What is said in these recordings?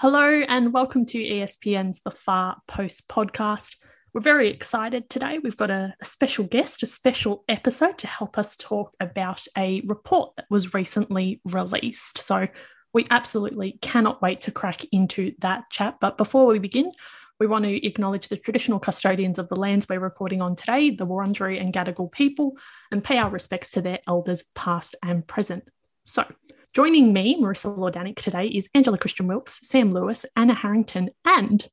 Hello, and welcome to ESPN's The Far Post podcast. We're very excited today. We've got a, a, special guest, a special episode to help us talk about a report that was recently released. So, we absolutely cannot wait to crack into that chat. But before we begin, we want to acknowledge the traditional custodians of the lands we're recording on today, the Wurundjeri and Gadigal people, and pay our respects to their elders, past and present. So, Joining me, Marissa Lordanic, today is Angela Christian Wilkes, Sam Lewis, Anna Harrington, and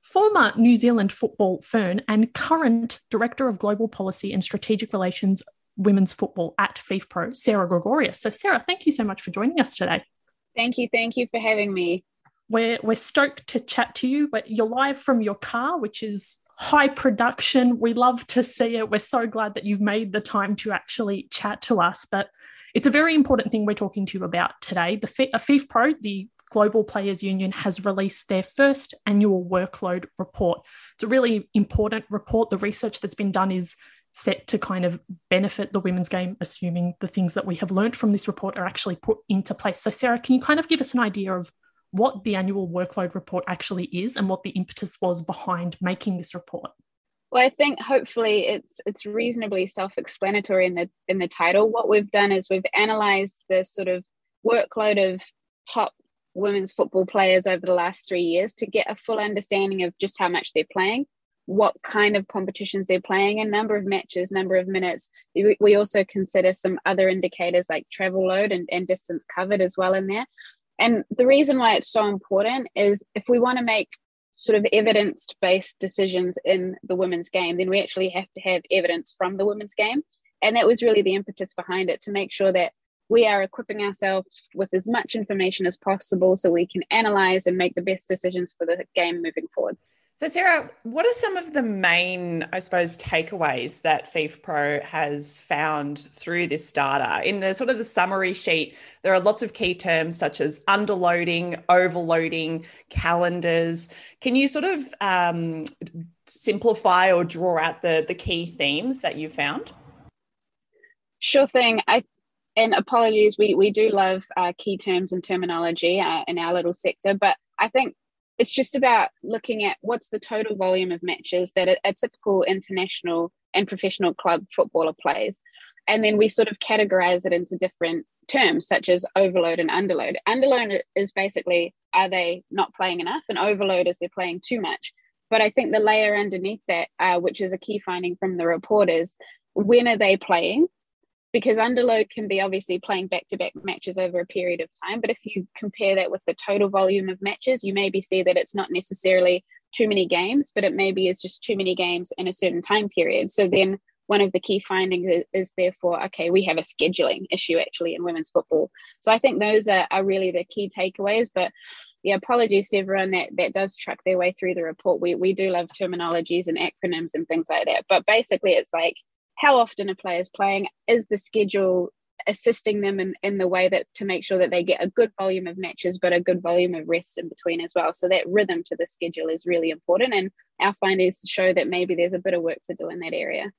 former New Zealand football fern and current Director of Global Policy and Strategic Relations Women's Football at FIFPro, Sarah Gregorius. So, Sarah, thank you so much for joining us today. Thank you. Thank you for having me. We're, we're stoked to chat to you, but you're live from your car, which is high production. We love to see it. We're so glad that you've made the time to actually chat to us. But it's a very important thing we're talking to you about today. The FIFPro, uh, the Global Players Union, has released their first annual workload report. It's a really important report. The research that's been done is set to kind of benefit the women's game, assuming the things that we have learned from this report are actually put into place. So, Sarah, can you kind of give us an idea of what the annual workload report actually is and what the impetus was behind making this report? Well, I think hopefully it's it's reasonably self-explanatory in the in the title. What we've done is we've analysed the sort of workload of top women's football players over the last three years to get a full understanding of just how much they're playing, what kind of competitions they're playing, a number of matches, number of minutes. We also consider some other indicators like travel load and, and distance covered as well in there. And the reason why it's so important is if we want to make sort of evidence based decisions in the women's game, then we actually have to have evidence from the women's game. And that was really the impetus behind it to make sure that we are equipping ourselves with as much information as possible so we can analyze and make the best decisions for the game moving forward. So, Sarah, what are some of the main, I suppose, takeaways that FIFPro has found through this data? In the sort of the summary sheet, there are lots of key terms such as underloading, overloading, calendars. Can you sort of um, simplify or draw out the, the key themes that you found? Sure thing. I and apologies, we we do love uh, key terms and terminology uh, in our little sector, but I think it's just about looking at what's the total volume of matches that a, a, typical international and professional club footballer plays. And then we sort of categorize it into different terms, such as overload and underload. Underload is basically are they not playing enough? And overload is they're playing too much. But I think the layer underneath that, uh, which is a key finding from the report, is when are they playing? Because underload can be obviously playing back to back matches over a period of time. But if you compare that with the total volume of matches, you maybe see that it's not necessarily too many games, but it maybe is just too many games in a certain time period. So then one of the key findings is, is therefore, okay, we have a scheduling issue actually in women's football. So I think those are, are really the key takeaways. But yeah, apologies to everyone that, that does track their way through the report. We, we do love terminologies and acronyms and things like that. But basically, it's like how often a player is playing is the schedule assisting them in, in the way that to make sure that they get a good volume of matches but a good volume of rest in between as well. So that rhythm to the schedule is really important and our findings show that maybe there's a bit of work to do in that area.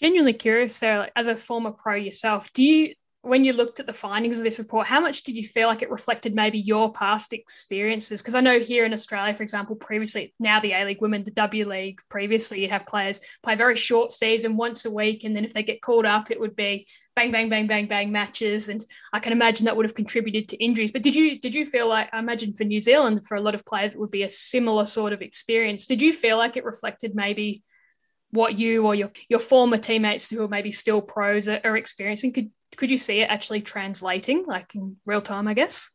Genuinely curious sarah as a former pro yourself do you when you looked at the findings of this report, how much did you feel like it reflected maybe your past experiences? Because I know here in Australia, for example, previously, now the A League women, the W League, previously you'd have players play very short season once a week. And then if they get called up, it would be bang, bang, bang, bang, bang matches. And I can imagine that would have contributed to injuries. But did you did you feel like I imagine for New Zealand, for a lot of players, it would be a similar sort of experience? Did you feel like it reflected maybe what you or your your former teammates who are maybe still pros are, are experiencing? Could could you see it actually translating like in real time i guess?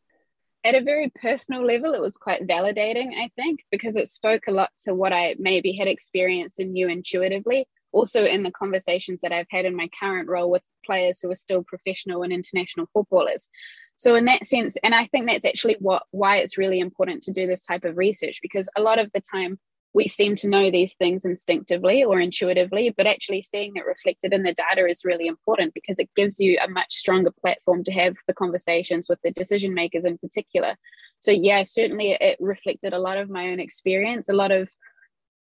At a very personal level it was quite validating i think because it spoke a lot to what i maybe had experienced and knew intuitively. Also in the conversations that i've had in my current role with players who are still professional and international footballers. So in that sense and i think that's actually what why it's really important to do this type of research because a lot of the time we seem to know these things instinctively or intuitively, but actually seeing it reflected in the data is really important because it gives you a much stronger platform to have the conversations with the decision makers in particular. So, yeah, certainly it reflected a lot of my own experience, a lot of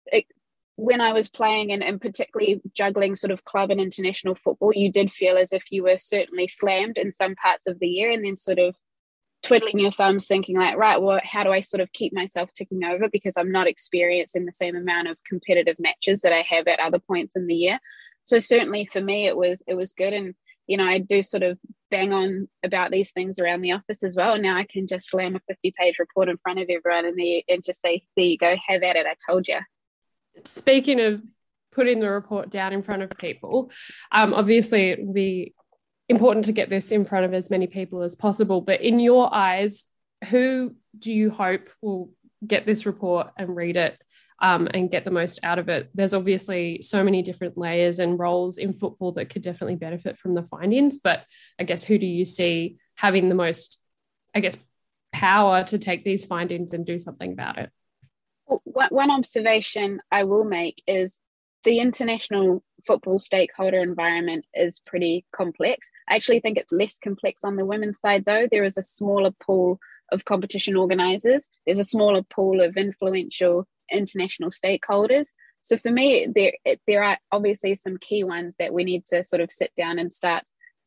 it, when I was playing and, and particularly juggling sort of club and international football, you did feel as if you were certainly slammed in some parts of the year and then sort of twiddling your thumbs thinking like right well how do i sort of keep myself ticking over? Because i'm not experiencing the same amount of competitive matches that i have at other points in the year. So certainly for me it was it was good. And you know i do sort of bang on about these things around the office as well. And now i can just slam a 50 page report in front of everyone and, the, and just say there you go have at it i told you speaking of putting the report down in front of people um, obviously it will be important to get this in front of as many people as possible. But in your eyes, who do you hope will get this report and read it um, and get the most out of it? There's obviously so many different layers and roles in football that could definitely benefit from the findings. But I guess who do you see having the most, I guess, power to take these findings and do something about it? One observation I will make is the international football stakeholder environment is pretty complex. I actually think it's less complex on the women's side, though. There is a smaller pool of competition organisers, there's a smaller pool of influential international stakeholders. So for me, there there are obviously some key ones that we need to sort of sit down and start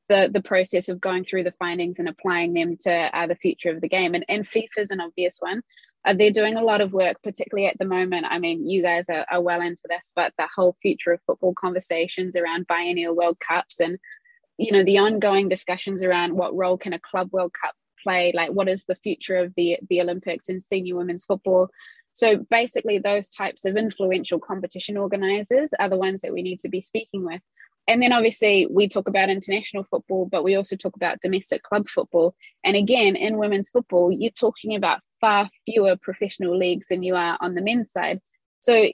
the the process of going through the findings and applying them to uh, the future of the game. And and FIFA is an obvious one. Uh, they're doing a lot of work, particularly at the moment. I mean, you guys are, are well into this, but the whole future of football conversations around biennial World Cups and you know the ongoing discussions around what role can a club World Cup play, like what is the future of the the Olympics and senior women's football. So basically, those types of influential competition organisers are the ones that we need to be speaking with and then obviously we talk about international football, but we also talk about domestic club football. And again, in women's football, you're talking about far fewer professional leagues than you are on the men's side. So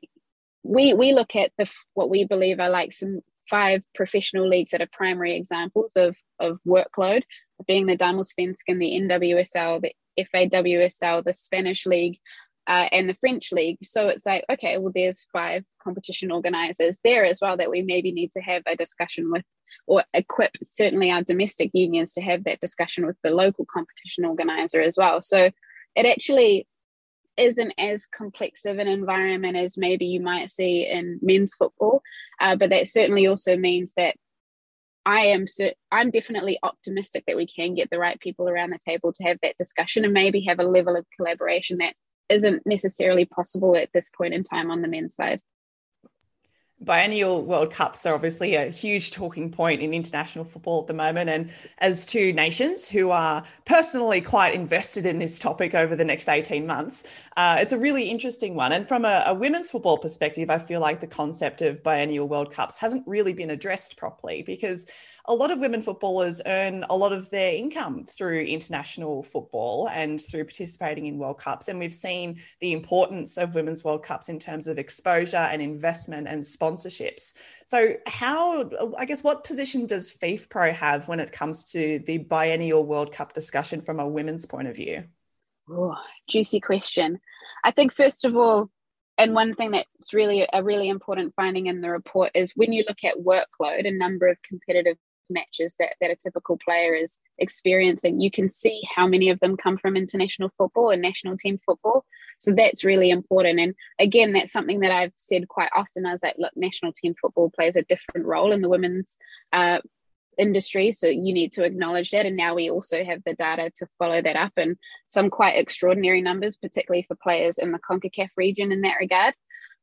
we we look at the what we believe are like some five professional leagues that are primary examples of of workload, being the Damallsvenskan, the NWSL, the FAWSL, the Spanish league, uh, and the French league. So it's like, okay, well, there's five competition organizers there as well that we maybe need to have a discussion with or equip certainly our domestic unions to have that discussion with the local competition organizer as well. So it actually isn't as complex of an environment as maybe you might see in men's football, uh, but that certainly also means that I am I'm definitely optimistic that we can get the right people around the table to have that discussion and maybe have a level of collaboration that isn't necessarily possible at this point in time on the men's side. Biennial World Cups are obviously a huge talking point in international football at the moment. And as two nations who are personally quite invested in this topic over the next 18 months, uh, it's a really interesting one. And from a, a, women's football perspective, I feel like the concept of biennial World Cups hasn't really been addressed properly because a lot of women footballers earn a lot of their income through international football and through participating in World Cups. And we've seen the importance of Women's World Cups in terms of exposure and investment and sponsorships. So, how, I guess, what position does FIFPro have when it comes to the biennial World Cup discussion from a women's point of view? Oh, juicy question. I think, first of all, and one thing that's really a really important finding in the report is when you look at workload and number of competitive matches that, that a typical player is experiencing, you can see how many of them come from international football and national team football. So that's really important. And again, that's something that I've said quite often. I was like, look, national team football plays a different role in the women's uh, industry. So you need to acknowledge that. And now we also have the data to follow that up and some quite extraordinary numbers, particularly for players in the CONCACAF region in that regard.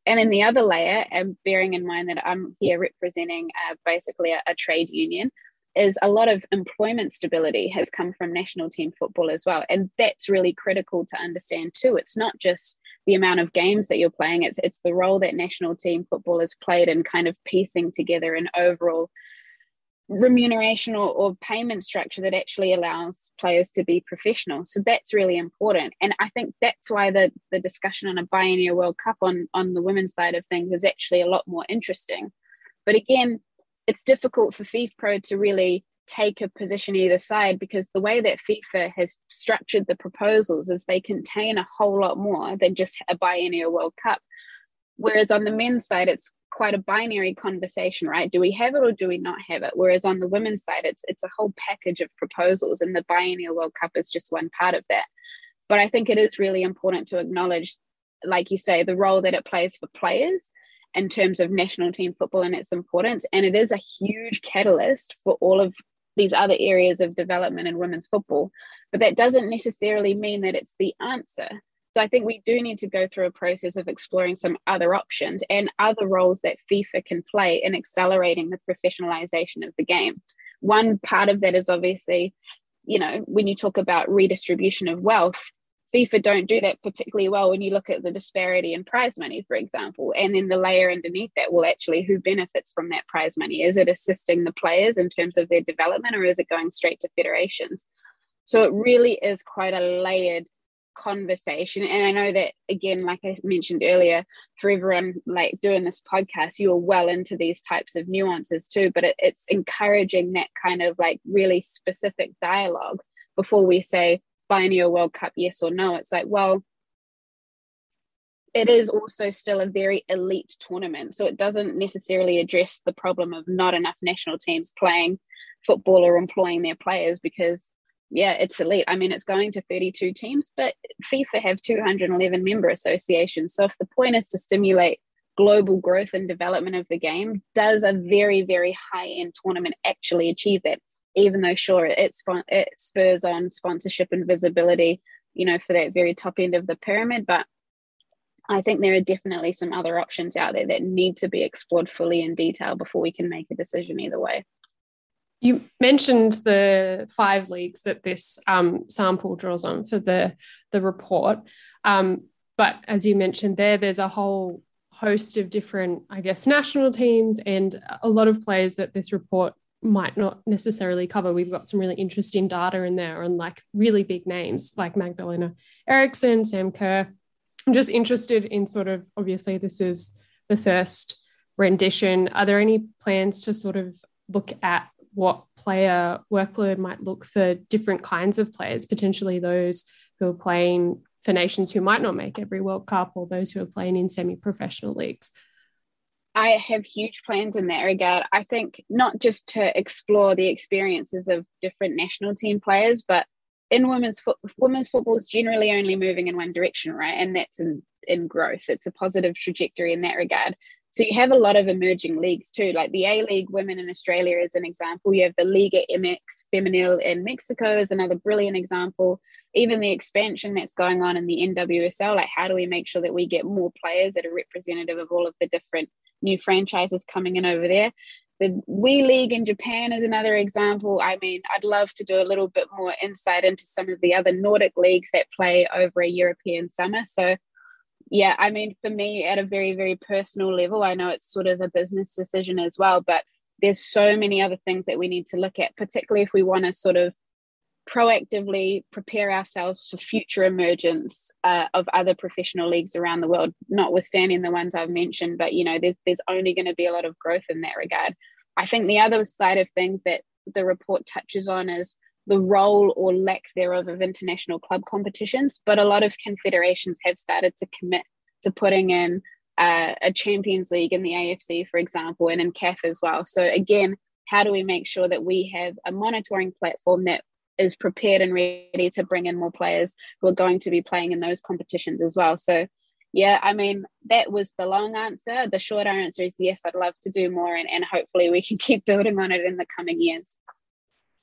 And then the other layer, and bearing in mind that I'm here representing uh, basically a, a trade union, is a lot of employment stability has come from national team football as well. And that's really critical to understand too. It's not just the amount of games that you're playing, it's it's the role that national team football has played in kind of piecing together an overall remuneration or, or, payment structure that actually allows players to be professional. So that's really important. And I think that's why the, the discussion on a biennial World Cup on, on the women's side of things is actually a lot more interesting. But again, it's difficult for FIFPro to really take a position either side because the way that FIFA has structured the proposals is they contain a whole lot more than just a biennial World Cup. Whereas on the men's side, it's quite a binary conversation, right? Do we have it or do we not have it? Whereas on the women's side, it's it's a whole package of proposals, and the biennial World Cup is just one part of that. But I think it is really important to acknowledge, like you say, the role that it plays for players in terms of national team football and its importance. And it is a huge catalyst for all of these other areas of development in women's football. But that doesn't necessarily mean that it's the answer. So I think we do need to go through a process of exploring some other options and other roles that FIFA can play in accelerating the professionalization of the game. One part of that is obviously, you know, when you talk about redistribution of wealth, FIFA don't do that particularly well when you look at the disparity in prize money, for example. And then the layer underneath that will actually who benefits from that prize money? Is it assisting the players in terms of their development or is it going straight to federations? So it really is quite a layered conversation and i know that again like i mentioned earlier for everyone like doing this podcast you are well into these types of nuances too but it, it's encouraging that kind of like really specific dialogue before we say biennial world cup yes or no it's like well it is also still a very elite tournament so it doesn't necessarily address the problem of not enough national teams playing football or employing their players because yeah, it's elite. I mean, it's going to 32 teams, but FIFA have 211 member associations. So if the point is to stimulate global growth and development of the game, does a very, very high end tournament actually achieve that? Even though, sure, it, it spurs on sponsorship and visibility, you know, for that very top end of the pyramid. But I think there are definitely some other options out there that need to be explored fully in detail before we can make a decision either way. You mentioned the five leagues that this um, sample draws on for the, the report. Um, but as you mentioned there, there's a whole host of different, I guess, national teams and a lot of players that this report might not necessarily cover. We've got some really interesting data in there on like really big names like Magdalena Eriksson, Sam Kerr. I'm just interested in sort of obviously this is the first rendition. Are there any plans to sort of look at what player workload might look for different kinds of players, potentially those who are playing for nations who might not make every World Cup or those who are playing in semi professional leagues? I have huge plans in that regard. I think not just to explore the experiences of different national team players, but in women's fo- women's football is generally only moving in one direction, right? And that's in in growth. It's a positive trajectory in that regard. So you have a lot of emerging leagues too, like the A League Women in Australia is an example. You have the Liga MX Femenil in Mexico is another brilliant example. Even the expansion that's going on in the NWSL, like how do we make sure that we get more players that are representative of all of the different new franchises coming in over there? The WE League in Japan is another example. I mean, I'd love to do a little bit more insight into some of the other Nordic leagues that play over a European summer. So yeah, I mean, for me, at a very, very personal level, I know it's sort of a business decision as well, but there's so many other things that we need to look at, particularly if we want to sort of proactively prepare ourselves for future emergence uh, of other professional leagues around the world, notwithstanding the ones I've mentioned. But you know, there's there's only going to be a lot of growth in that regard. I think the other side of things that the report touches on is the role or lack thereof of international club competitions, but a lot of confederations have started to commit to putting in uh, a Champions League in the AFC, for example, and in CAF as well. So, again, how do we make sure that we have a monitoring platform that is prepared and ready to bring in more players who are going to be playing in those competitions as well? So, yeah, I mean, that was the long answer. The short answer is yes, I'd love to do more, and, and hopefully we can keep building on it in the coming years.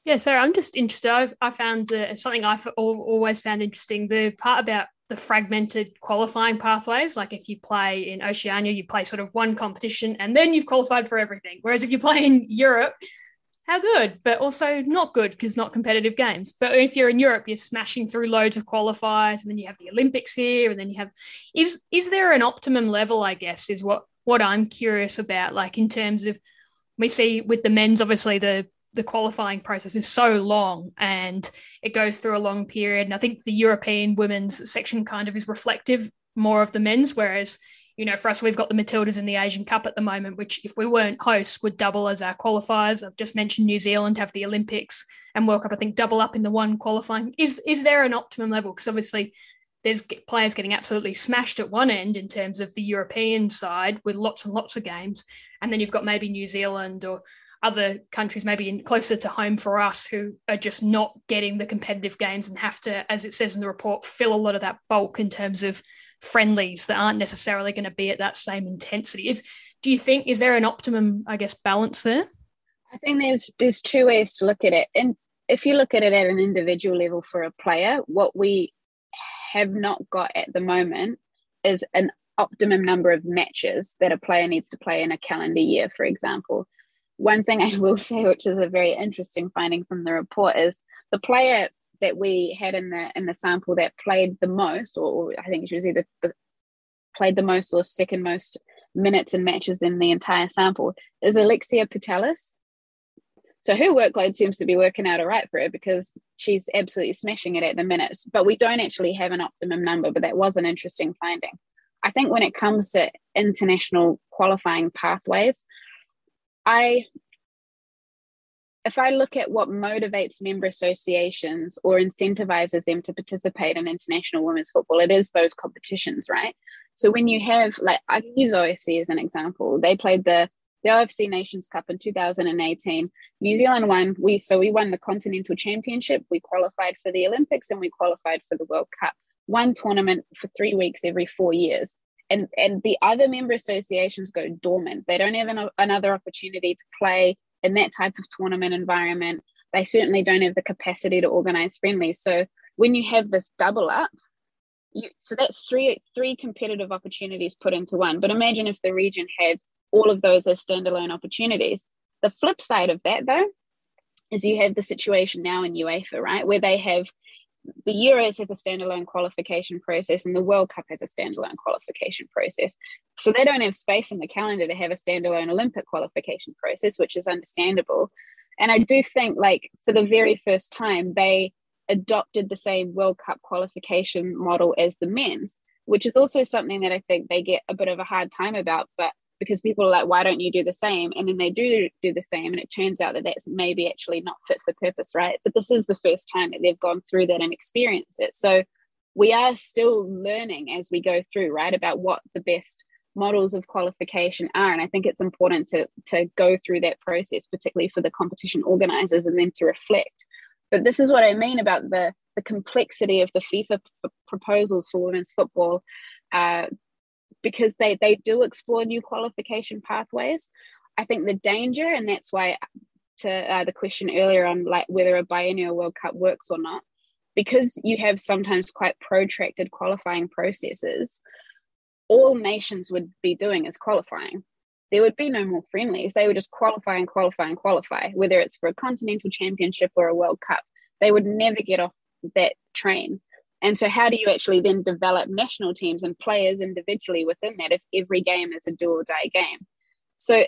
Yeah, so I'm just interested. I've, I found the, something I've always found interesting the part about the fragmented qualifying pathways. Like if you play in Oceania, you play sort of one competition and then you've qualified for everything. Whereas if you play in Europe, how good, but also not good because not competitive games. But if you're in Europe, you're smashing through loads of qualifiers, and then you have the Olympics here, and then you have is is there an optimum level? I guess is what what I'm curious about. Like in terms of we see with the men's, obviously the the qualifying process is so long and it goes through a long period. And I think the European women's section kind of is reflective more of the men's, whereas you know, for us, we've got the Matildas in the Asian Cup at the moment, which, if we weren't hosts, would double as our qualifiers. I've just mentioned New Zealand have the Olympics and World Cup. I think double up in the one qualifying. Is is there an optimum level? Because obviously, there's players getting absolutely smashed at one end in terms of the European side with lots and lots of games, and then you've got maybe New Zealand or other countries maybe in, closer to home for us who are just not getting the competitive games and have to as it says in the report fill a lot of that bulk in terms of friendlies that aren't necessarily going to be at that same intensity is do you think is there an optimum i guess balance there I think there's there's two ways to look at it. And if you look at it at an individual level for a player, what we have not got at the moment is an optimum number of matches that a player needs to play in a calendar year, for example. One thing I will say, which is a very interesting finding from the report, is the player that we had in the in the sample that played the most, or, I think she was either the, played the most or second most minutes and matches in the entire sample, is Alexia Putellas. So her workload seems to be working out all right for her because she's absolutely smashing it at the minute. But we don't actually have an optimum number, but that was an interesting finding. I think when it comes to international qualifying pathways, I if I look at what motivates member associations or incentivizes them to participate in international women's football, it is those competitions, right? So when you have like I use OFC as an example. They played the the OFC Nations Cup in 2018. New Zealand won. We so we won the Continental Championship. We qualified for the Olympics and we qualified for the World Cup. One tournament for three weeks every four years. And, and the other member associations go dormant. They don't have an, another opportunity to play in that type of tournament environment. They certainly don't have the capacity to organize friendlies. So when you have this double up, you, so that's three three competitive opportunities put into one. But imagine if the region had all of those as standalone opportunities. The flip side of that, though, is you have the situation now in UEFA, right, where they have the Euros has a standalone qualification process and the World Cup has a standalone qualification process. So they don't have space in the calendar to have a standalone Olympic qualification process, which is understandable. And I do think, like, for the very first time, they adopted the same World Cup qualification model as the men's, which is also something that I think they get a bit of a hard time about. But because people are like, why don't you do the same? And then they do do the same, and it turns out that that's maybe actually not fit for purpose, right? But this is the first time that they've gone through that and experienced it. So we are still learning as we go through, right, about what the best models of qualification are. And I think it's important to to go through that process, particularly for the competition organizers, and then to reflect. But this is what I mean about the the complexity of the FIFA p- proposals for women's football. Uh, because they they do explore new qualification pathways. I think the danger, and that's why to uh, the question earlier on like whether a biennial World Cup works or not, because you have sometimes quite protracted qualifying processes. All nations would be doing is qualifying. There would be no more friendlies. They would just qualify and qualify and qualify, whether it's for a continental championship or a World Cup. They would never get off that train. And so, how do you actually then develop national teams and players individually within that if every game is a do or die game? So,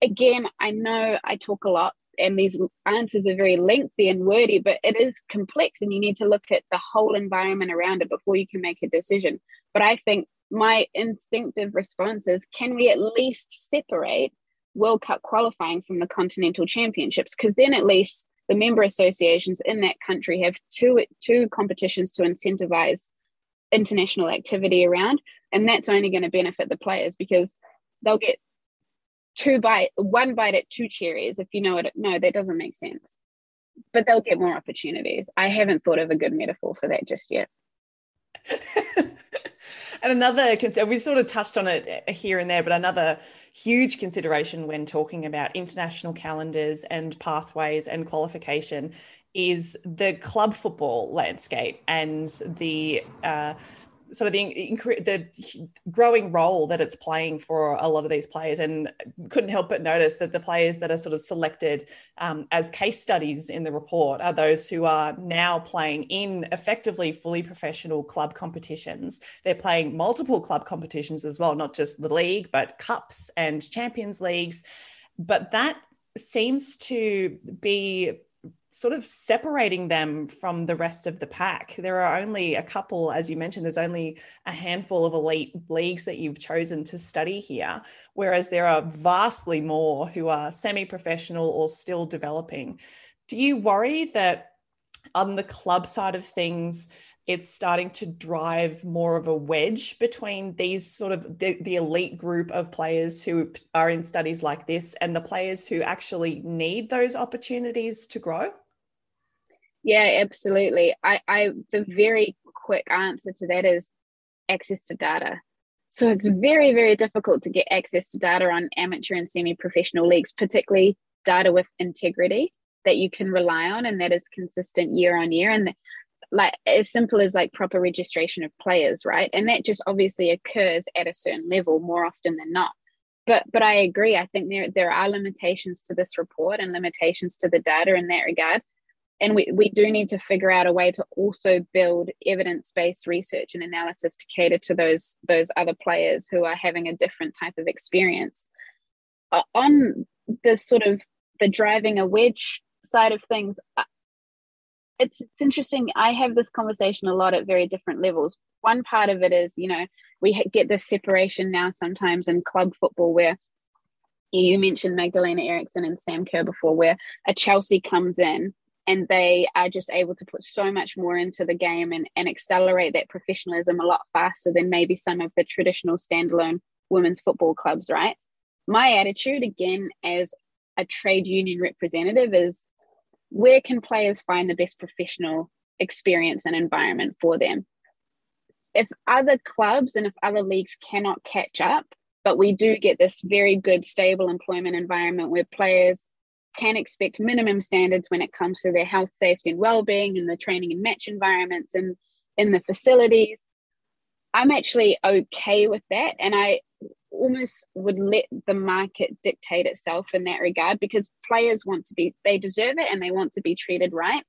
again, I know I talk a lot and these answers are very lengthy and wordy, but it is complex and you need to look at the whole environment around it before you can make a decision. But I think my instinctive response is can we at least separate World Cup qualifying from the continental championships? Because then at least the member associations in that country have two two competitions to incentivize international activity around and that's only going to benefit the players because they'll get two bite one bite at two cherries if you know it no that doesn't make sense. But they'll get more opportunities. I haven't thought of a good metaphor for that just yet and another concern, we sort of touched on it here and there, but another huge consideration when talking about international calendars and pathways and qualification is the club football landscape and the uh, sort of the, the growing role that it's playing for a lot of these players and couldn't help but notice that the players that are sort of selected um, as case studies in the report are those who are now playing in effectively fully professional club competitions. They're playing multiple club competitions as well not just the league but cups and champions leagues. But that seems to be sort of separating them from the rest of the pack. There are only a couple, as you mentioned, there's only a handful of elite leagues that you've chosen to study here, whereas there are vastly more who are semi professional or still developing. Do you worry that on the club side of things, it's starting to drive more of a wedge between these sort of the, the, elite group of players who are in studies like this and the players who actually need those opportunities to grow. Yeah absolutely. I i the very quick answer to that is access to data. So it's very very difficult to get access to data on amateur and semi-professional leagues particularly data with integrity that you can rely on and that is consistent year on year. And like as simple as like proper registration of players right? And that just obviously occurs at a certain level more often than not. But but i agree. I think there there are limitations to this report and limitations to the data in that regard. And we, we do need to figure out a way to also build evidence-based research and analysis to cater to those those other players who are having a different type of experience. On the sort of the driving a wedge side of things it's, it's interesting. I have this conversation a lot at very different levels. One part of it is you know we get this separation now sometimes in club football where you mentioned magdalena eriksson and sam kerr before where a chelsea comes in and they are just able to put so much more into the game and, and accelerate that professionalism a lot faster than maybe some of the traditional standalone women's football clubs right? My attitude again as a trade union representative is where can players find the best professional experience and environment for them? If other clubs and if other leagues cannot catch up but we do get this very good stable employment environment where players can expect minimum standards when it comes to their health safety and well-being and the training and match environments and in the facilities. I'm actually okay with that and i almost would let the market dictate itself in that regard because players want to be they deserve it and they want to be treated right.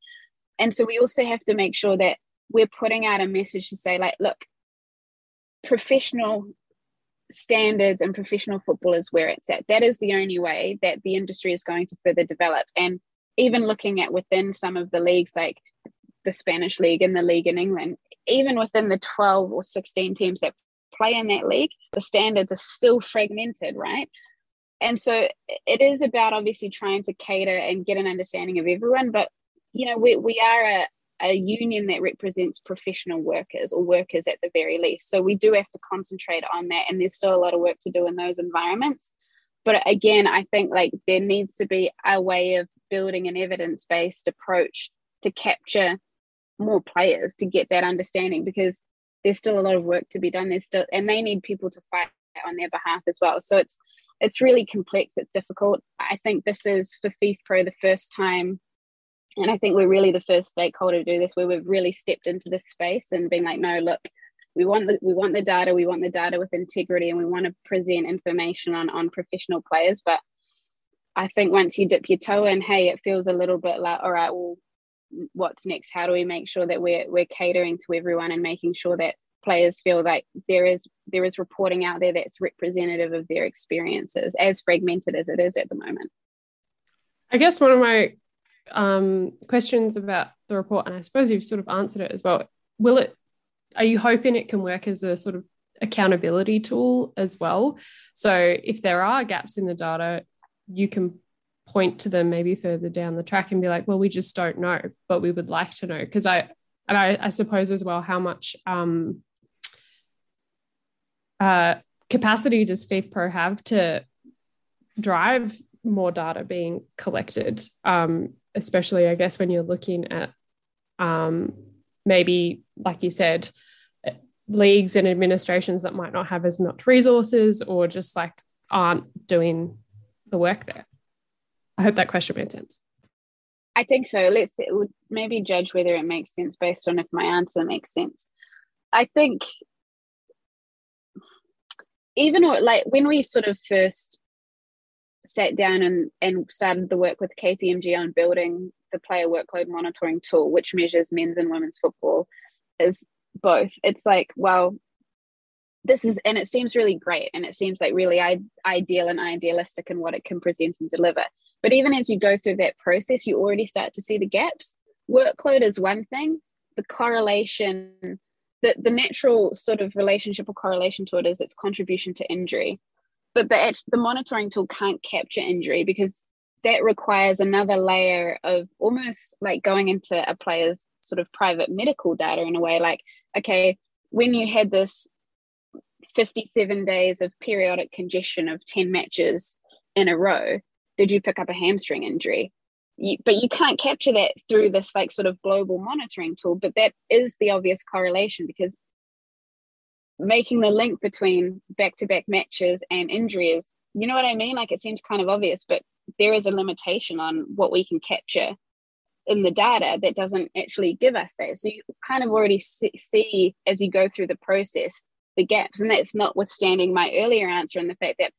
And so we also have to make sure that we're putting out a message to say like look professional standards and professional football is where it's at. That is the only way that the industry is going to further develop. And even looking at within some of the leagues like the spanish league and the league in england even within the 12 or 16 teams that play in that league, the standards are still fragmented, right? And so it is about obviously trying to cater and get an understanding of everyone. But, you know, we, we are a, a union that represents professional workers or workers at the very least. So we do have to concentrate on that. And there's still a lot of work to do in those environments. But again, I think like there needs to be a way of building an evidence based approach to capture more players to get that understanding because there's still a lot of work to be done. There's still and they need people to fight on their behalf as well. So it's it's really complex. It's difficult. I think this is for FIFPro the first time. And i think we're really the first stakeholder to do this where we've really stepped into this space and being like no look we want the we want the data. We want the data with integrity and we want to present information on on professional players. But i think once you dip your toe in hey it feels a little bit like all right well what's next? How do we make sure that we're we're catering to everyone and making sure that players feel like there is there is reporting out there that's representative of their experiences as fragmented as it is at the moment? I guess one of my um, questions about the report and i suppose you've sort of answered it as well will it are you hoping it can work as a sort of accountability tool as well? So if there are gaps in the data you can point to them maybe further down the track and be like, well, we just don't know, but we would like to know. Because I, and I, I, suppose as well, how much um, uh, capacity does FIFPro have to drive more data being collected? Um, especially, I guess, when you're looking at um, maybe, like you said, leagues and administrations that might not have as much resources or just like aren't doing the work there. I hope that question made sense. I think so. Let's maybe judge whether it makes sense based on if my answer makes sense. I think even like when we sort of first sat down and, and started the work with KPMG on building the player workload monitoring tool, which measures men's and women's football, is both. It's like, well, this is, and it seems really great, and it seems like really ideal and idealistic in what it can present and deliver. But even as you go through that process, you already start to see the gaps. Workload is one thing, the correlation, the, the natural sort of relationship or correlation to it is its contribution to injury. But the, the monitoring tool can't capture injury because that requires another layer of almost like going into a player's sort of private medical data in a way like, okay, when you had this 57 days of periodic congestion of 10 matches in a row, did you pick up a hamstring injury? You, but you can't capture that through this like sort of global monitoring tool. But that is the obvious correlation because making the link between back to back matches and injuries, you know what I mean? Like it seems kind of obvious, but there is a limitation on what we can capture in the data that doesn't actually give us that. So you kind of already see as you go through the process the gaps. And that's notwithstanding my earlier answer and the fact that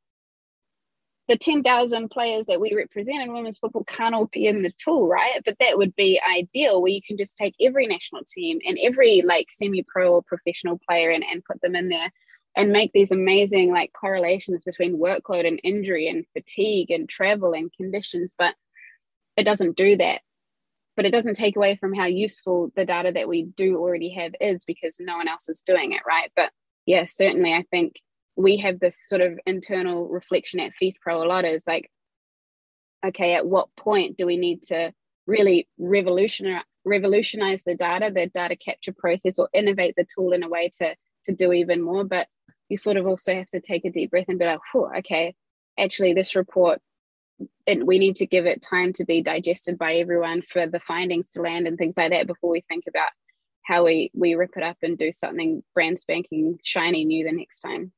the 10,000 players that we represent in women's football can't all be in the tool, right? But that would be ideal where you can just take every national team and every like semi pro or professional player and, and put them in there and make these amazing like correlations between workload and injury and fatigue and travel and conditions. But it doesn't do that. But it doesn't take away from how useful the data that we do already have is because no one else is doing it, right? But yeah, certainly I think we have this sort of internal reflection at FIFPro a lot is like, okay, at what point do we need to really revolutionize revolutionize the data, the data capture process, or innovate the tool in a way to to do even more? But you sort of also have to take a deep breath and be like, okay, actually, this report, we need to give it time to be digested by everyone for the findings to land and things like that before we think about how we we rip it up and do something brand spanking shiny new the next time.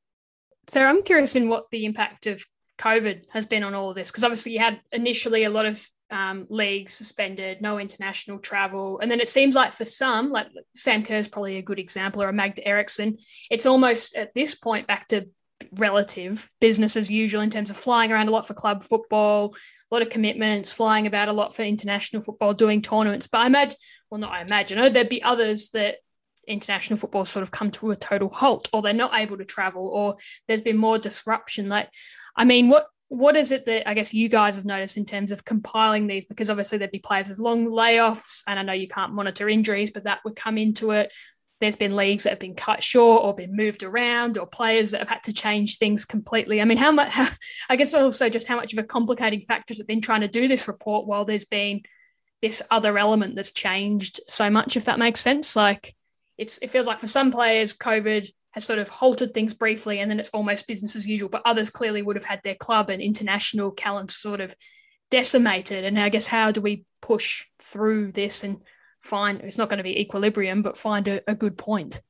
Sarah, I'm curious in what the impact of COVID has been on all of this, because obviously you had initially a lot of um, leagues suspended, no international travel. And then it seems like for some, like Sam Kerr is probably a good example, or a Magda Eriksson, it's almost at this point back to relative business as usual in terms of flying around a lot for club football, a lot of commitments, flying about a lot for international football, doing tournaments. But I imagine, well, not I imagine, oh, there'd be others that international football sort of come to a total halt or they're not able to travel or there's been more disruption. Like i mean what what is it that i guess you guys have noticed in terms of compiling these? Because obviously there'd be players with long layoffs and i know you can't monitor injuries but that would come into it. There's been leagues that have been cut short or been moved around or players that have had to change things completely. I mean how much how, i guess also just how much of a complicating factor has it been trying to do this report while there's been this other element that's changed so much if that makes sense? Like it's it feels like for some players, COVID has sort of halted things briefly, and then it's almost business as usual. But others clearly would have had their club and international calendar sort of decimated. And I guess how do we push through this and find it's not going to be equilibrium, but find a, a good point?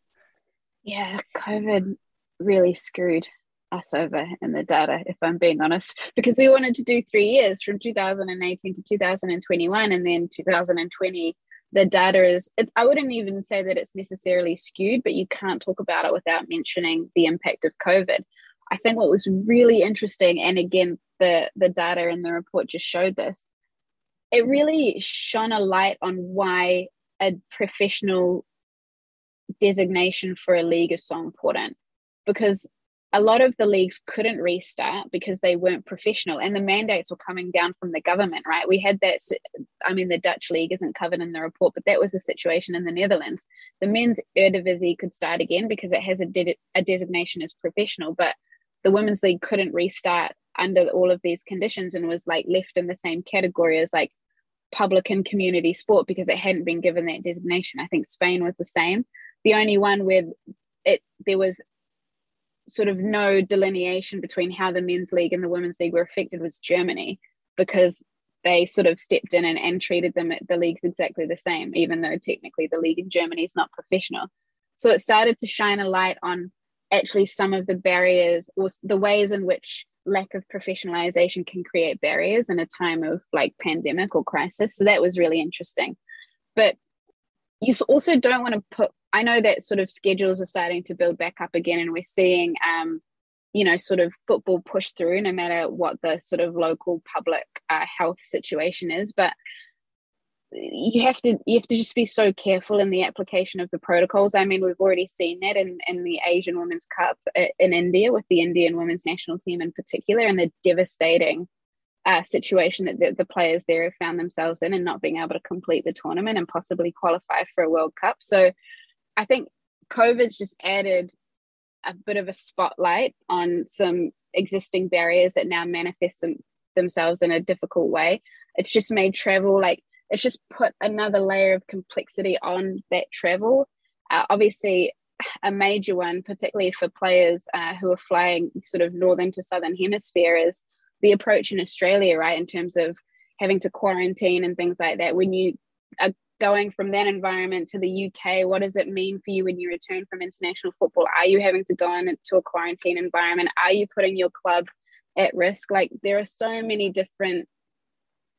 Yeah, COVID really screwed us over in the data, if I'm being honest, because we wanted to do three years from 2018 to 2021, and then 2020 the data is it, i wouldn't even say that it's necessarily skewed but you can't talk about it without mentioning the impact of covid. I think what was really interesting and again the the data in the report just showed this it really shone a light on why a professional designation for a league is so important. Because a lot of the leagues couldn't restart because they weren't professional and the mandates were coming down from the government right? We had that i mean the dutch league isn't covered in the report but that was the situation in the netherlands. The men's eredivisie could start again because it has a, de- a designation as professional but the women's league couldn't restart under all of these conditions and was like left in the same category as like public and community sport because it hadn't been given that designation. I think spain was the same. The only one where it there was sort of no delineation between how the men's league and the women's league were affected was Germany because they sort of stepped in and, and treated them the leagues exactly the same, even though technically the league in Germany is not professional. So it started to shine a light on actually some of the barriers or the ways in which lack of professionalization can create barriers in a time of like pandemic or crisis. So that was really interesting. But you also don't want to put I know that sort of schedules are starting to build back up again, and we're seeing, um, you know, sort of football push through no matter what the sort of local public uh, health situation is. But you have to you have to just be so careful in the application of the protocols. I mean, we've already seen that in, in the Asian Women's Cup uh, in India with the Indian women's national team in particular, and the devastating uh, situation that the, the, players there have found themselves in and not being able to complete the tournament and possibly qualify for a World Cup. So I think COVID's just added a bit of a spotlight on some existing barriers that now manifest them, themselves in a difficult way. It's just made travel like it's just put another layer of complexity on that travel. Uh, obviously, a major one, particularly for players uh, who are flying sort of northern to southern hemisphere, is the approach in Australia, right? In terms of having to quarantine and things like that. When you are going from that environment to the UK? What does it mean for you when you return from international football? Are you having to go into a quarantine environment? Are you putting your club at risk? Like there are so many different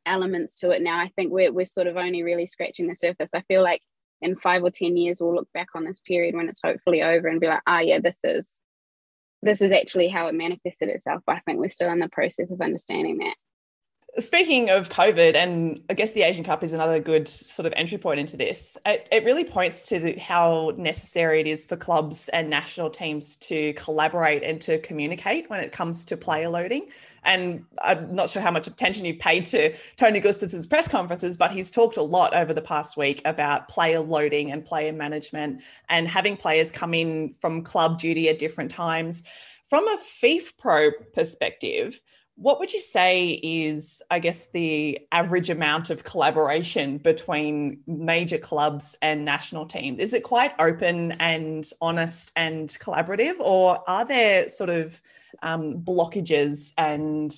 elements to it now. I think we're we're sort of only really scratching the surface. I feel like in five or ten years we'll look back on this period when it's hopefully over and be like, ah, yeah, this is this is actually how it manifested itself. But I think we're still in the process of understanding that. Speaking of COVID, and I guess the Asian Cup is another good sort of entry point into this, it, it really points to the, how necessary it is for clubs and national teams to collaborate and to communicate when it comes to player loading. And I'm not sure how much attention you've paid to Tony Gustavsson's press conferences, but he's talked a lot over the past week about player loading and player management and having players come in from club duty at different times. From a FIFPRO perspective, what would you say is, I guess, the average amount of collaboration between major clubs and national teams? Is it quite open and honest and collaborative, or are there sort of um, blockages and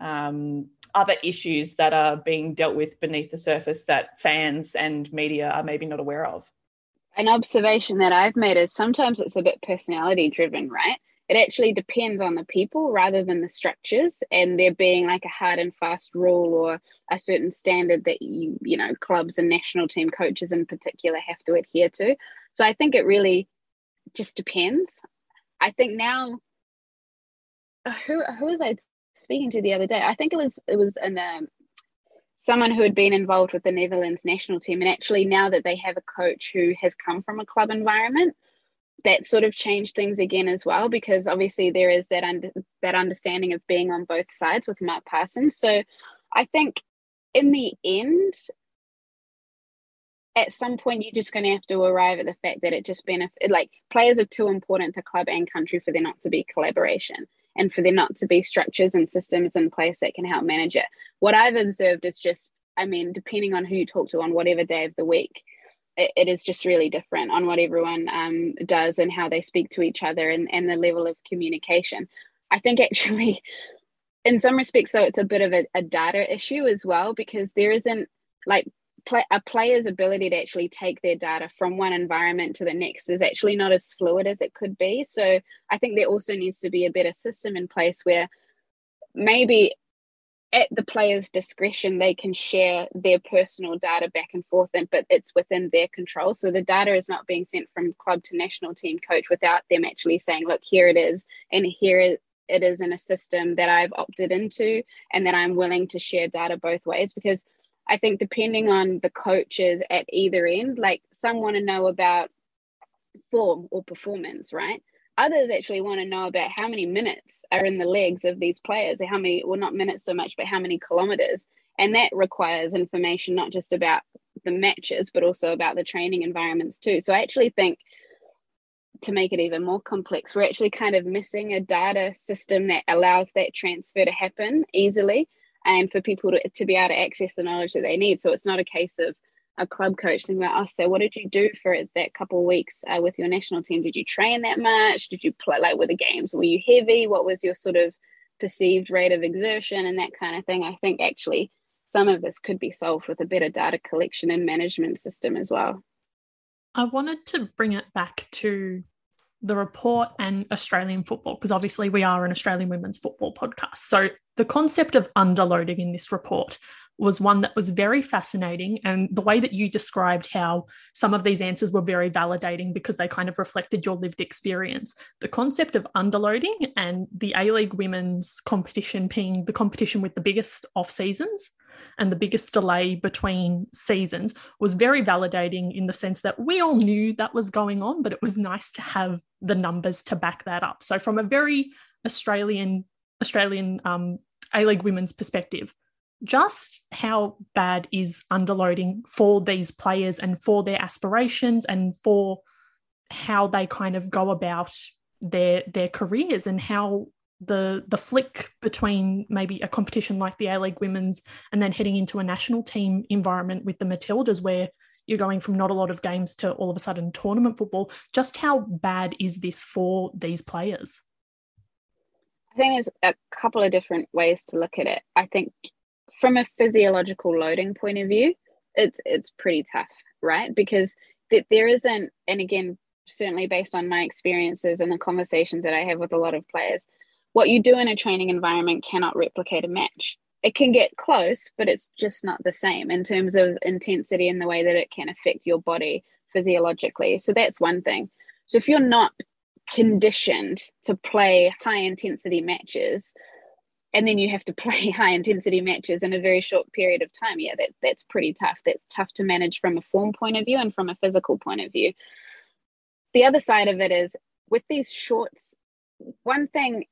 um, other issues that are being dealt with beneath the surface that fans and media are maybe not aware of? An observation that I've made is sometimes it's a bit personality driven, right? It actually depends on the people rather than the structures and there being like a hard and fast rule or a certain standard that you you know clubs and national team coaches in particular have to adhere to. So i think it really just depends. I think now uh, who who was i speaking to the other day? I think it was it was an um, someone who had been involved with the netherlands national team and actually now that they have a coach who has come from a club environment that sort of changed things again as well because obviously there is that that understanding of being on both sides with Mark Parsons. So I think in the end, at some point you're just going to have to arrive at the fact that it just benefit like players are too important to club and country for there not to be collaboration and for there not to be structures and systems in place that can help manage it. What I've observed is just, I mean, depending on who you talk to on whatever day of the week, it, it is just really different on what everyone um, does and how they speak to each other and, and the level of communication. I think actually, in some respects, so it's a bit of a, a data issue as well because there isn't like play, a player's ability to actually take their data from one environment to the next is actually not as fluid as it could be. So I think there also needs to be a better system in place where maybe at the player's discretion they can share their personal data back and forth and but it's within their control. So the data is not being sent from club to national team coach without them actually saying look here it is and here it is in a system that i've opted into and that i'm willing to share data both ways. Because i think depending on the coaches at either end like some want to know about form or performance right Others actually want to know about how many minutes are in the legs of these players, or how many, well, not minutes so much, but how many kilometers. And that requires information not just about the matches, but also about the training environments too. So I actually think to make it even more complex, we're actually kind of missing a data system that allows that transfer to happen easily and for people to, to be able to access the knowledge that they need. So it's not a case of a club coach saying, well, oh, so what did you do for that couple of weeks uh, with your national team? Did you train that much? Did you play like with the games? Were you heavy? What was your sort of perceived rate of exertion and that kind of thing? I think actually some of this could be solved with a better data collection and management system as well. I wanted to bring it back to the report and Australian football, because obviously we are an Australian women's football podcast. So the concept of underloading in this report was one that was very fascinating. And the way that you described how some of these answers were very validating because they kind of reflected your lived experience. The concept of underloading and the A League women's competition being the competition with the biggest off seasons and the biggest delay between seasons was very validating in the sense that we all knew that was going on, but it was nice to have the numbers to back that up. So, from a very Australian Australian um, A League women's perspective, just how bad is underloading for these players and for their aspirations and for how they kind of go about their their careers and how the the flick between maybe a competition like the A League Women's and then heading into a national team environment with the Matildas where you're going from not a lot of games to all of a sudden tournament football just how bad is this for these players I think there's a couple of different ways to look at it. I think from a physiological loading point of view, it's it's pretty tough, right? Because th- there isn't, and again, certainly based on my experiences and the conversations that I have with a lot of players, what you do in a training environment cannot replicate a match. it can get close, but it's just not the same in terms of intensity and the way that it can affect your body physiologically. So that's one thing. So if you're not conditioned to play high intensity matches, and then you have to play high intensity matches in a very short period of time, yeah, that, that's pretty tough. That's tough to manage from a form point of view and from a physical point of view. The other side of it is with these shorts, one thing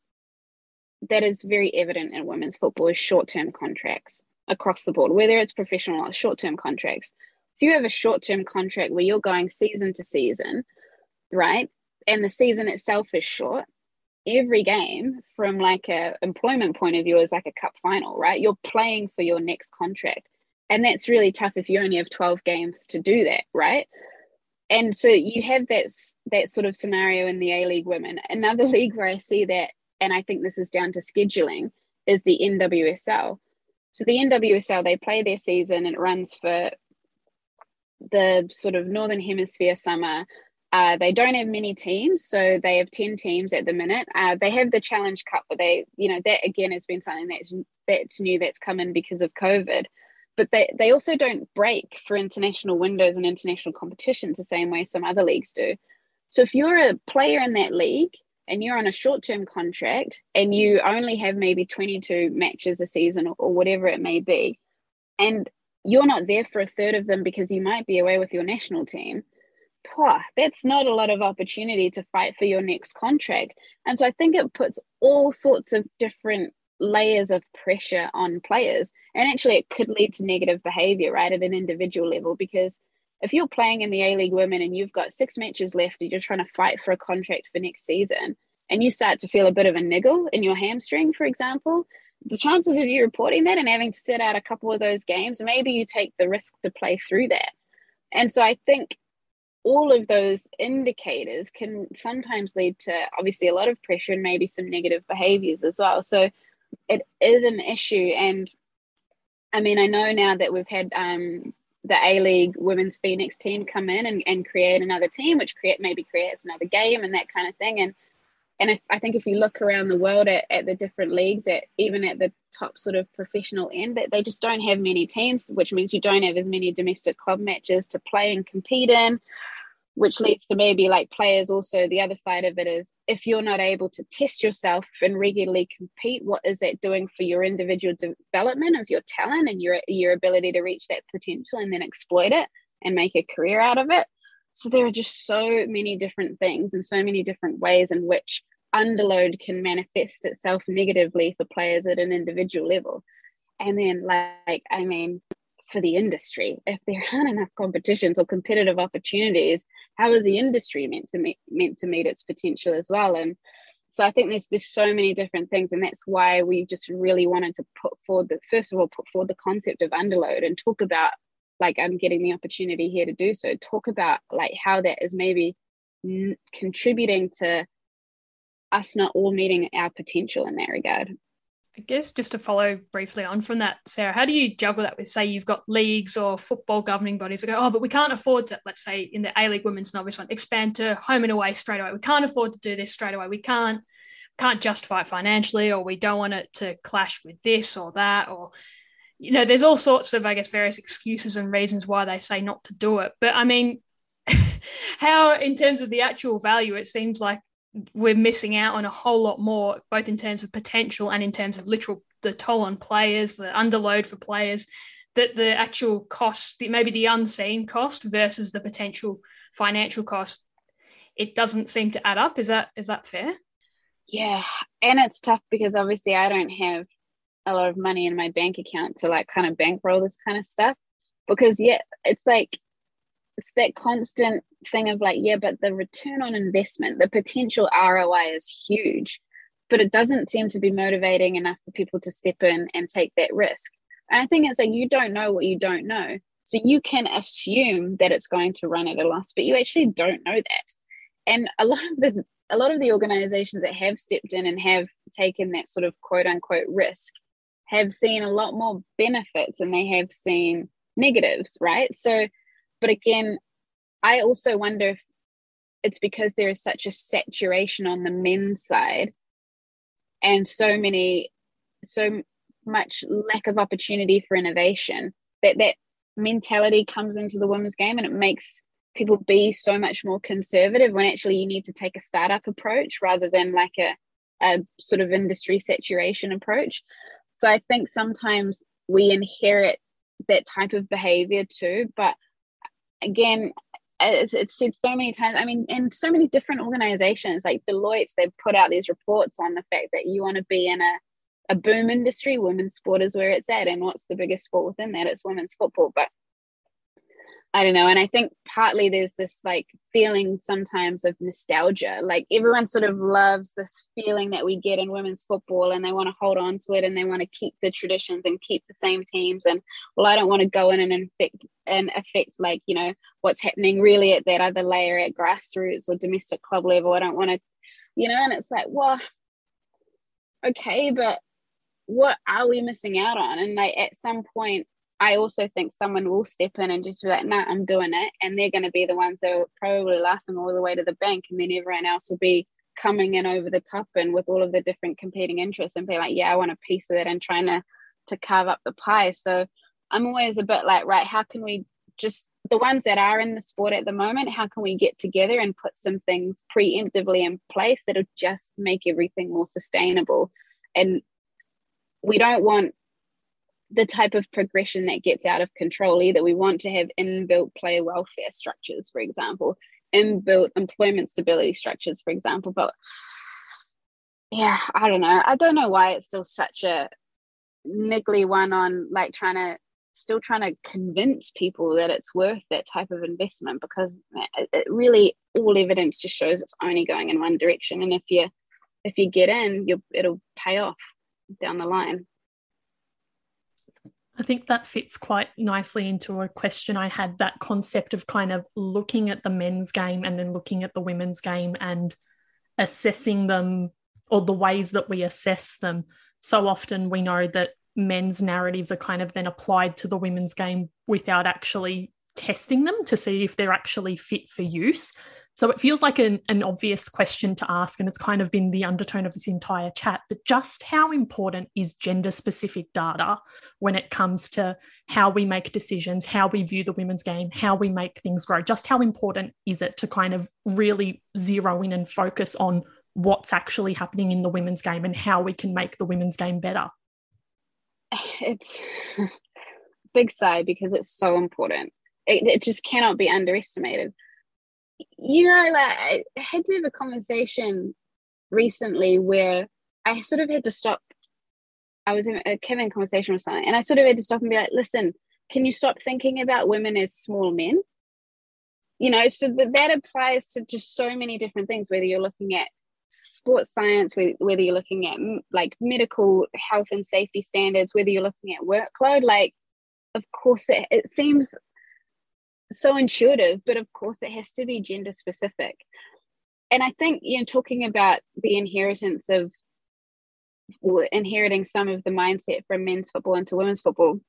that is very evident in women's football is short term contracts across the board, whether it's professional or short term contracts. If you have a short term contract where you're going season to season, right, and the season itself is short, every game from like a employment point of view is like a cup final, right? You're playing for your next contract. And that's really tough if you only have 12 games to do that, right? And so you have that that sort of scenario in the A League women. Another league where I see that and I think this is down to scheduling, is the NWSL. So the NWSL, they play their season and it runs for the sort of Northern Hemisphere summer. Uh, they don't have many teams, so they have 10 teams at the minute. Uh, they have the Challenge Cup, but they, you know, that again has been something that's, that's new that's come in because of COVID. But they, they also don't break for international windows and international competitions the same way some other leagues do. So if you're a player in that league and you're on a short term contract and you only have maybe 22 matches a season or, or whatever it may be, and you're not there for a third of them because you might be away with your national team, that's not a lot of opportunity to fight for your next contract. And so I think it puts all sorts of different layers of pressure on players. And actually, it could lead to negative behavior, right, at an individual level, because if you're playing in the A League Women and you've got six matches left and you're trying to fight for a contract for next season, and you start to feel a bit of a niggle in your hamstring, for example, the chances of you reporting that and having to sit out a couple of those games, maybe you take the risk to play through that. And so I think all of those indicators can sometimes lead to obviously a lot of pressure and maybe some negative behaviors as well. So it is an issue. And I mean, I know now that we've had um, the A League Women's Phoenix team come in and, and create another team, which create maybe creates another game and that kind of thing. And and if, I think if you look around the world at, at the different leagues, at even at the top sort of professional end, that they just don't have many teams, which means you don't have as many domestic club matches to play and compete in which leads to maybe like players also the other side of it is if you're not able to test yourself and regularly compete what is that doing for your individual development of your talent and your your ability to reach that potential and then exploit it and make a career out of it? So there are just so many different things and so many different ways in which underload can manifest itself negatively for players at an individual level. And then like i mean for the industry if there aren't enough competitions or competitive opportunities how is the industry meant to meet meant to meet its potential as well? And so i think there's there's so many different things and that's why we just really wanted to put forward the first of all put forward the concept of underload and talk about like i'm getting the opportunity here to do so. Talk about like how that is maybe n- contributing to us not all meeting our potential in that regard I guess just to follow briefly on from that, Sarah, how do you juggle that with, say, you've got leagues or football governing bodies that go, oh, but we can't afford to, let's say in the A League Women's Novice one, expand to home and away straight away. We can't afford to do this straight away. We can't can't justify it financially, or we don't want it to clash with this or that, or you know, there's all sorts of, I guess, various excuses and reasons why they say not to do it. But I mean, how, in terms of the actual value, it seems like we're missing out on a whole lot more, both in terms of potential and in terms of literal the toll on players, the underload for players, that the actual cost, maybe the unseen cost versus the potential financial cost, it doesn't seem to add up. Is that is that fair? Yeah, and it's tough because obviously I don't have a lot of money in my bank account to like kind of bankroll this kind of stuff because yeah, it's like it's that constant thing of like, yeah, but the return on investment, the potential ROI is huge, but it doesn't seem to be motivating enough for people to step in and take that risk. And I think it's like you don't know what you don't know. So you can assume that it's going to run at a loss, but you actually don't know that. And a lot of the a lot of the organizations that have stepped in and have taken that sort of quote unquote risk have seen a lot more benefits and they have seen negatives, right? So, but again, I also wonder if it's because there is such a saturation on the men's side and so many so much lack of opportunity for innovation that that mentality comes into the women's game and it makes people be so much more conservative when actually you need to take a startup approach rather than like a, a sort of industry saturation approach. So i think sometimes we inherit that type of behavior too but again it's, it's said so many times i mean in so many different organizations like deloitte they've put out these reports on the fact that you want to be in a a boom industry. Women's sport is where it's at. And what's the biggest sport within that? It's women's football. But I don't know. And I think partly there's this like feeling sometimes of nostalgia. Like everyone sort of loves this feeling that we get in women's football and they want to hold on to it and they want to keep the traditions and keep the same teams. And well, I don't want to go in and infect and affect like, you know, what's happening really at that other layer at grassroots or domestic club level. I don't want to, you know, and it's like, well, okay, but what are we missing out on? And like at some point, I also think someone will step in and just be like, nah, I'm doing it. And they're going to be the ones that are probably laughing all the way to the bank. And then everyone else will be coming in over the top and with all of the different competing interests and be like, yeah, I want a piece of it and trying to, to carve up the pie. So I'm always a bit like, right, how can we just, the ones that are in the sport at the moment, how can we get together and put some things preemptively in place that'll just make everything more sustainable? And we don't want the type of progression that gets out of control either. We want to have inbuilt player welfare structures, for example, inbuilt employment stability structures, for example. But yeah, I don't know. I don't know why it's still such a niggly one on like trying to still trying to convince people that it's worth that type of investment because it really all evidence just shows it's only going in one direction and if you if you get in you it'll pay off down the line. I think that fits quite nicely into a question I had that concept of kind of looking at the men's game and then looking at the women's game and assessing them or the ways that we assess them. So often we know that men's narratives are kind of then applied to the women's game without actually testing them to see if they're actually fit for use. So it feels like an, an obvious question to ask, and it's kind of been the undertone of this entire chat. But just how important is gender specific data when it comes to how we make decisions, how we view the women's game, how we make things grow? Just how important is it to kind of really zero in and focus on what's actually happening in the women's game and how we can make the women's game better? It's big sigh because it's so important. It, it just cannot be underestimated you know, like I had to have a conversation recently where I sort of had to stop. I was in a Kevin conversation with something, and I sort of had to stop and be like, "Listen, can you stop thinking about women as small men?" You know, so that, that applies to just so many different things. Whether you're looking at sports science, whether you're looking at like medical health and safety standards, whether you're looking at workload, like of course it, it seems so intuitive, but of course it has to be gender specific. And I think, you know, talking about the inheritance of inheriting some of the mindset from men's football into women's football,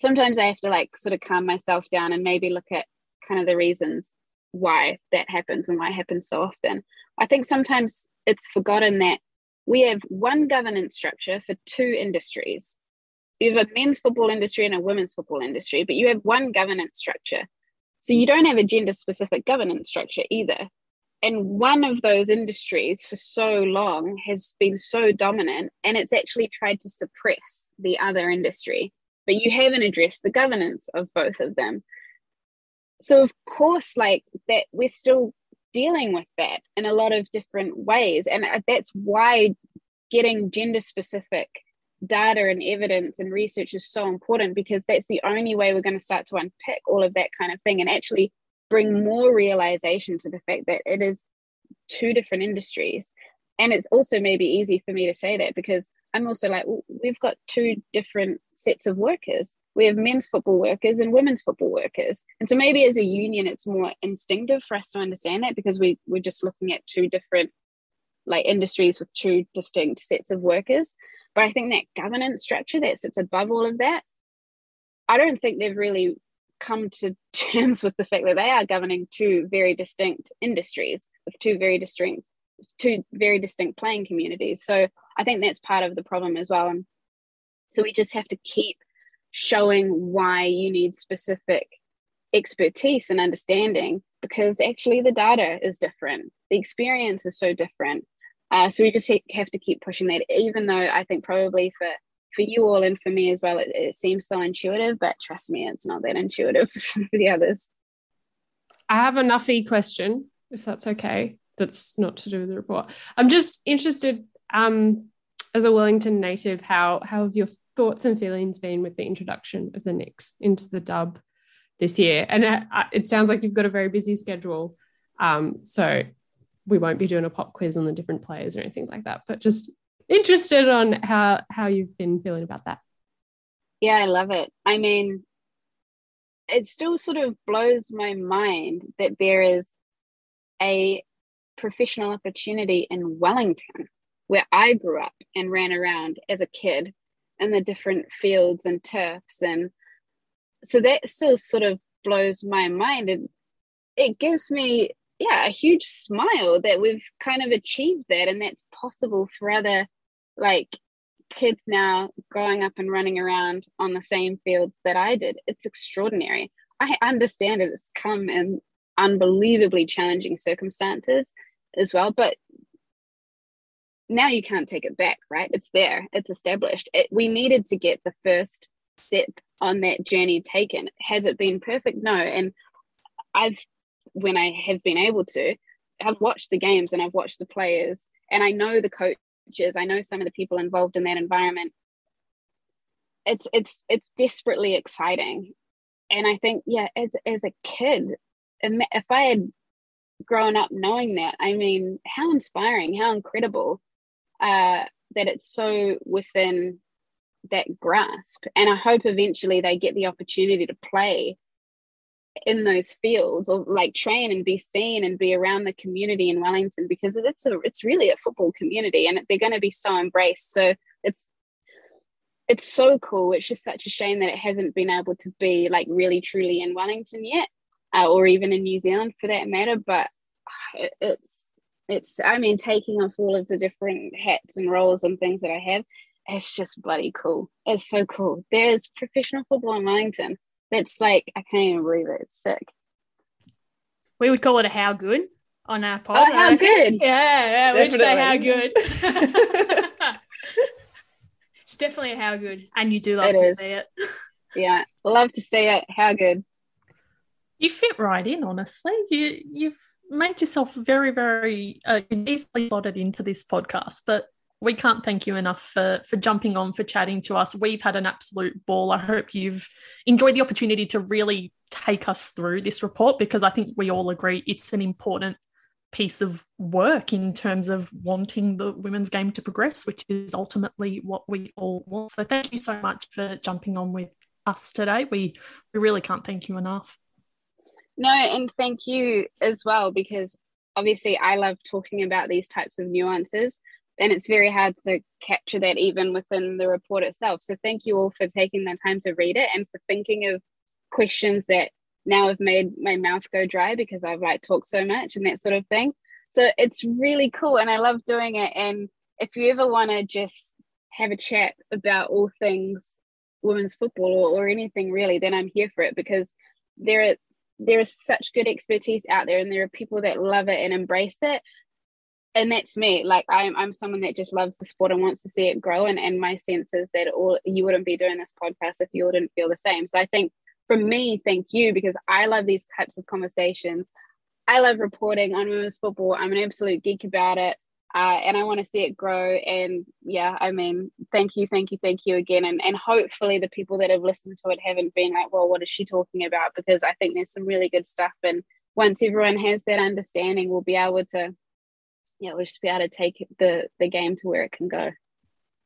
sometimes I have to like sort of calm myself down and maybe look at kind of the reasons why that happens and why it happens so often. I think sometimes it's forgotten that we have one governance structure for two industries you have a men's football industry and a women's football industry, but you have one governance structure. So you don't have a gender specific governance structure either. And one of those industries for so long has been so dominant and it's actually tried to suppress the other industry. But you haven't addressed the governance of both of them. So, of course, like that, we're still dealing with that in a lot of different ways. And uh, that's why getting gender specific data and evidence and research is so important because that's the only way we're going to start to unpick all of that kind of thing and actually bring more realization to the fact that it is two different industries. And it's also maybe easy for me to say that because i'm also like well, we've got two different sets of workers. We have men's football workers and women's football workers. And so maybe as a union it's more instinctive for us to understand that because we, we're just looking at two different like industries with two distinct sets of workers but I think that governance structure that sits above all of that, I don't think they've really come to terms with the fact that they are governing two very distinct industries with two very distinct two very distinct playing communities. So I think that's part of the problem as well. And So we just have to keep showing why you need specific expertise and understanding because actually the data is different, the experience is so different. Uh, so we just have to keep pushing that, even though I think probably for for you all and for me as well, it, it seems so intuitive, but trust me, it's not that intuitive for some of the others. I have a Nuffy question, if that's okay. That's not to do with the report. I'm just interested, um, as a Wellington native, how how have your thoughts and feelings been with the introduction of the Nix into the dub this year? And it, uh, it sounds like you've got a very busy schedule, um, so we won't be doing a pop quiz on the different players or anything like that. But just interested on how how you've been feeling about that. Yeah, I love it. I mean, it still sort of blows my mind that there is a professional opportunity in Wellington where I grew up and ran around as a kid in the different fields and turfs and so that still sort of blows my mind and it gives me yeah a huge smile that we've kind of achieved that and that's possible for other like kids now growing up and running around on the same fields that I did. It's extraordinary. I understand it. It's come in unbelievably challenging circumstances as well, but now you can't take it back, right? It's there, it's established. It, we needed to get the first step on that journey taken. Has it been perfect? No. And I've, when I have been able to, I've watched the games and I've watched the players and I know the coaches. I know some of the people involved in that environment. It's it's it's desperately exciting. And i think yeah as as a kid if i had grown up knowing that i mean how inspiring how incredible uh that it's so within that grasp. And i hope eventually they get the opportunity to play in those fields or like train and be seen and be around the community in Wellington because it's a it's really a football community and they're going to be so embraced. So it's it's so cool. It's just such a shame that it hasn't been able to be like really truly in Wellington yet uh, or even in New Zealand for that matter but it, it's it's I mean taking off all of the different hats and roles and things that I have it's just bloody cool. It's so cool. There's professional football in Wellington it's like I can't even believe it. It's sick. We would call it a how good on our pod. Oh, how good! Yeah, yeah, we'd say how good. it's definitely a how good, and you do love it to is. see it. Yeah, love to see it. How good. You fit right in, honestly. You you've made yourself very, very uh, easily slotted into this podcast, but we can't thank you enough for for jumping on for chatting to us. We've had an absolute ball. I hope you've enjoyed the opportunity to really take us through this report because i think we all agree it's an important piece of work in terms of wanting the women's game to progress which is ultimately what we all want. So thank you so much for jumping on with us today. We we really can't thank you enough. No and thank you as well because obviously i love talking about these types of nuances and it's very hard to capture that even within the report itself. So thank you all for taking the time to read it and for thinking of questions that now have made my mouth go dry because I've like talked so much and that sort of thing. So it's really cool and I love doing it. And if you ever want to just have a chat about all things women's football or, or anything really, then I'm here for it because there are there is such good expertise out there and there are people that love it and embrace it and that's me. Like I'm, I'm someone that just loves the sport and wants to see it grow. And, and my sense is that all you wouldn't be doing this podcast if you wouldn't feel the same. So i think for me thank you because i love these types of conversations. I love reporting on women's football. I'm an absolute geek about it. Uh, and i want to see it grow. And yeah i mean thank you thank you thank you again. And, and hopefully the people that have listened to it haven't been like well what is she talking about? Because i think there's some really good stuff. And once everyone has that understanding we'll be able to yeah, we'll just be able to take the the game to where it can go.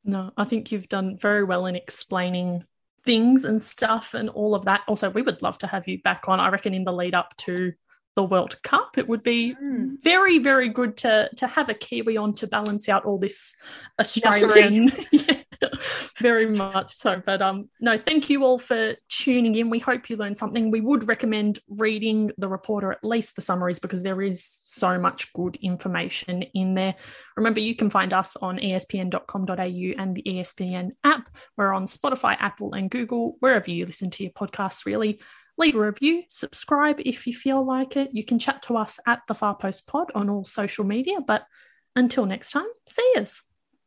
No, I think you've done very well in explaining things and stuff and all of that. Also, we would love to have you back on. I reckon in the lead up to the World Cup, it would be mm. very, very good to to have a Kiwi on to balance out all this Australian very much so. But um, no, thank you all for tuning in. We hope you learned something. We would recommend reading the report or at least the summaries because there is so much good information in there. Remember, you can find us on espn.com.au and the ESPN app. We're on Spotify, Apple, and Google, wherever you listen to your podcasts, really leave a review, subscribe if you feel like it. You can chat to us at the Far Post Pod on all social media. But until next time, see yous.